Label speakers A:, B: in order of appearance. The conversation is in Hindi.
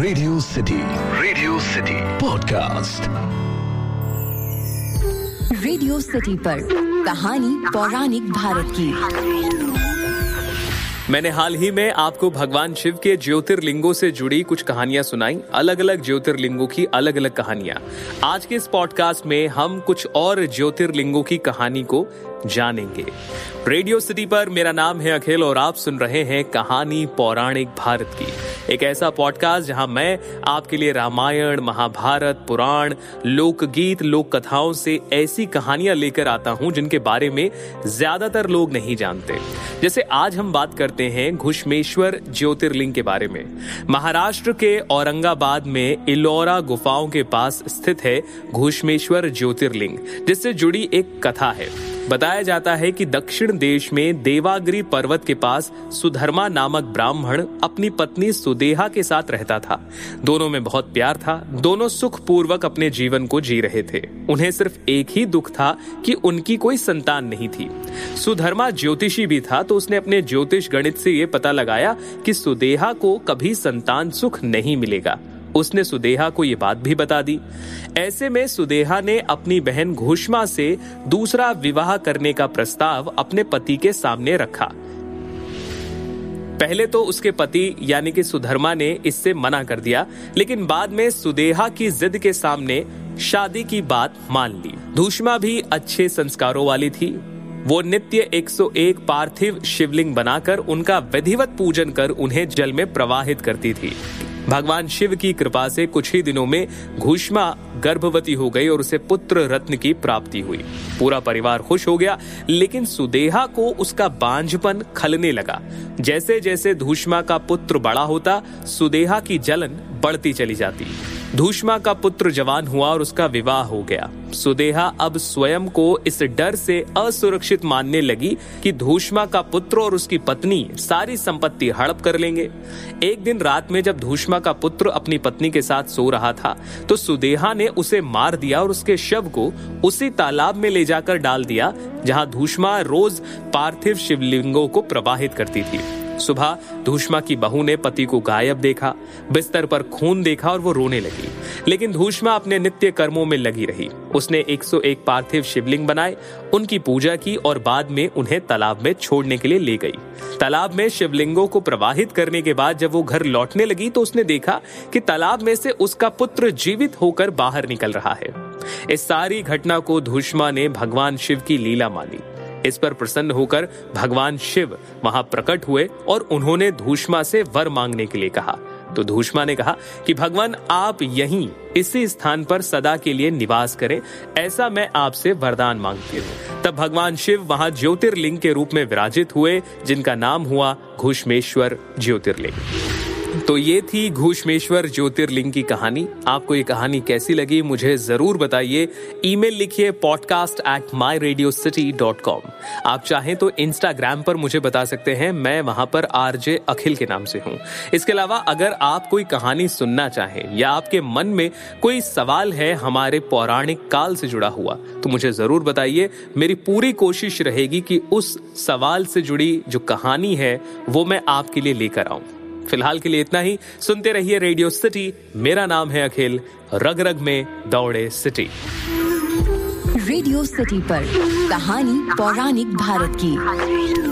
A: Radio city radio city podcast
B: radio city पर कहानी पौराणिक भारत की।
C: मैंने हाल ही में आपको भगवान शिव के ज्योतिर्लिंगों से जुड़ी कुछ कहानियाँ सुनाई अलग अलग ज्योतिर्लिंगों की अलग अलग कहानियाँ। आज के इस पॉडकास्ट में हम कुछ और ज्योतिर्लिंगों की कहानी को जानेंगे। रेडियो सिटी पर मेरा नाम है अखिल और आप सुन रहे हैं कहानी पौराणिक भारत की। एक ऐसा पॉडकास्ट जहाँ मैं आपके लिए रामायण, महाभारत, पुराण, लोकगीत लोक कथाओं से ऐसी कहानियाँ लेकर आता हूँ जिनके बारे में ज़्यादातर लोग नहीं जानते। जैसे आज हम बात करते हैं घुश्मेश्वर ज्योतिर्लिंग के बारे में। महाराष्ट्र के औरंगाबाद में इलोरा गुफाओं के पास स्थित है घुश्मेश्वर ज्योतिर्लिंग, जिससे जुड़ी एक कथा है। बताया जाता है कि दक्षिण देश में देवागिरी पर्वत के पास सुधर्मा नामक ब्राह्मण अपनी पत्नी सुदेहा के साथ रहता था। दोनों में बहुत प्यार था। दोनों सुख पूर्वक अपने जीवन को जी रहे थे। उन्हें सिर्फ़ एक ही दुख था कि उनकी कोई संतान नहीं थी। सुधर्मा ज्योतिषी भी था तो उसने अपने ज्योतिष गणित से ये पता लगाया कि सुदेहा को कभी संतान सुख नहीं मिलेगा। उसने सुदेहा को ये बात भी बता दी। ऐसे में सुदेहा ने अपनी बहन घोषमा से दूसरा विवाह करने का प्रस्ताव अपने पति के सामने रखा। पहले तो उसके पति यानी कि सुधर्मा ने इससे मना कर दिया, लेकिन बाद में सुदेहा की जिद के सामने शादी की बात मान ली। धूषमा भी अच्छे संस्कारों वाली थी। वो नित्य 101 पार्थिव शिवलिंग बनाकर उनका विधिवत पूजन कर उन्हें जल में प्रवाहित करती थी। भगवान शिव की कृपा से कुछ ही दिनों में घुष्मा गर्भवती हो गई और उसे पुत्र रत्न की प्राप्ति हुई। पूरा परिवार खुश हो गया, लेकिन सुदेहा को उसका बांझपन खलने लगा। जैसे जैसे धूषमा का पुत्र बड़ा होता, सुदेहा की जलन बढ़ती चली जाती। धूष्मा का पुत्र जवान हुआ और उसका विवाह हो गया। सुदेहा अब स्वयं को इस डर से असुरक्षित मानने लगी कि धूषमा का पुत्र और उसकी पत्नी सारी संपत्ति हड़प कर लेंगे। एक दिन रात में जब धूषमा का पुत्र अपनी पत्नी के साथ सो रहा था तो सुदेहा ने उसे मार दिया और उसके शव को उसी तालाब में ले जाकर डाल दिया, जहाँ धूषमा रोज पार्थिव शिवलिंगों को प्रवाहित करती थी। सुबह धूषमा की बहू ने पति को गायब देखा, बिस्तर पर खून देखा और वो रोने लगी। लेकिन धूषमा अपने नित्य कर्मों में लगी रही। उसने 101 पार्थिव शिवलिंग बनाए, उनकी पूजा की और बाद में उन्हें तालाब में छोड़ने के लिए ले गई। तालाब में शिवलिंगों को प्रवाहित करने के बाद जब वो घर लौटने लगी तो उसने देखा कि तालाब में से उसका पुत्र जीवित होकर बाहर निकल रहा है। इस सारी घटना को धूषमा ने भगवान शिव की लीला मानी। इस पर प्रसन्न होकर भगवान शिव वहाँ प्रकट हुए और उन्होंने धूषमा से वर मांगने के लिए कहा। तो धूषमा ने कहा कि भगवान, आप यहीं इसी स्थान पर सदा के लिए निवास करें, ऐसा मैं आपसे वरदान मांगती हूँ। तब भगवान शिव वहाँ ज्योतिर्लिंग के रूप में विराजित हुए, जिनका नाम हुआ घुष्मेश्वर ज्योतिर्लिंग। तो ये थी घूषमेश्वर ज्योतिर्लिंग की कहानी। आपको ये कहानी कैसी लगी, मुझे ज़रूर बताइए। ईमेल लिखिए podcast at my radio city dot com आप चाहें तो इंस्टाग्राम पर मुझे बता सकते हैं, मैं वहाँ पर आरजे अखिल के नाम से हूँ। इसके अलावा, अगर आप कोई कहानी सुनना चाहें, या आपके मन में कोई सवाल है हमारे पौराणिक काल से जुड़ा हुआ तो मुझे ज़रूर बताइए। मेरी पूरी कोशिश रहेगी कि उस सवाल से जुड़ी जो कहानी है, वो मैं आपके लिए लेकर आऊँ। फ़िलहाल के लिए इतना ही। सुनते रहिए रेडियो सिटी। मेरा नाम है अखिल। रग रग में दौड़े सिटी।
B: रेडियो सिटी पर कहानी पौराणिक भारत की।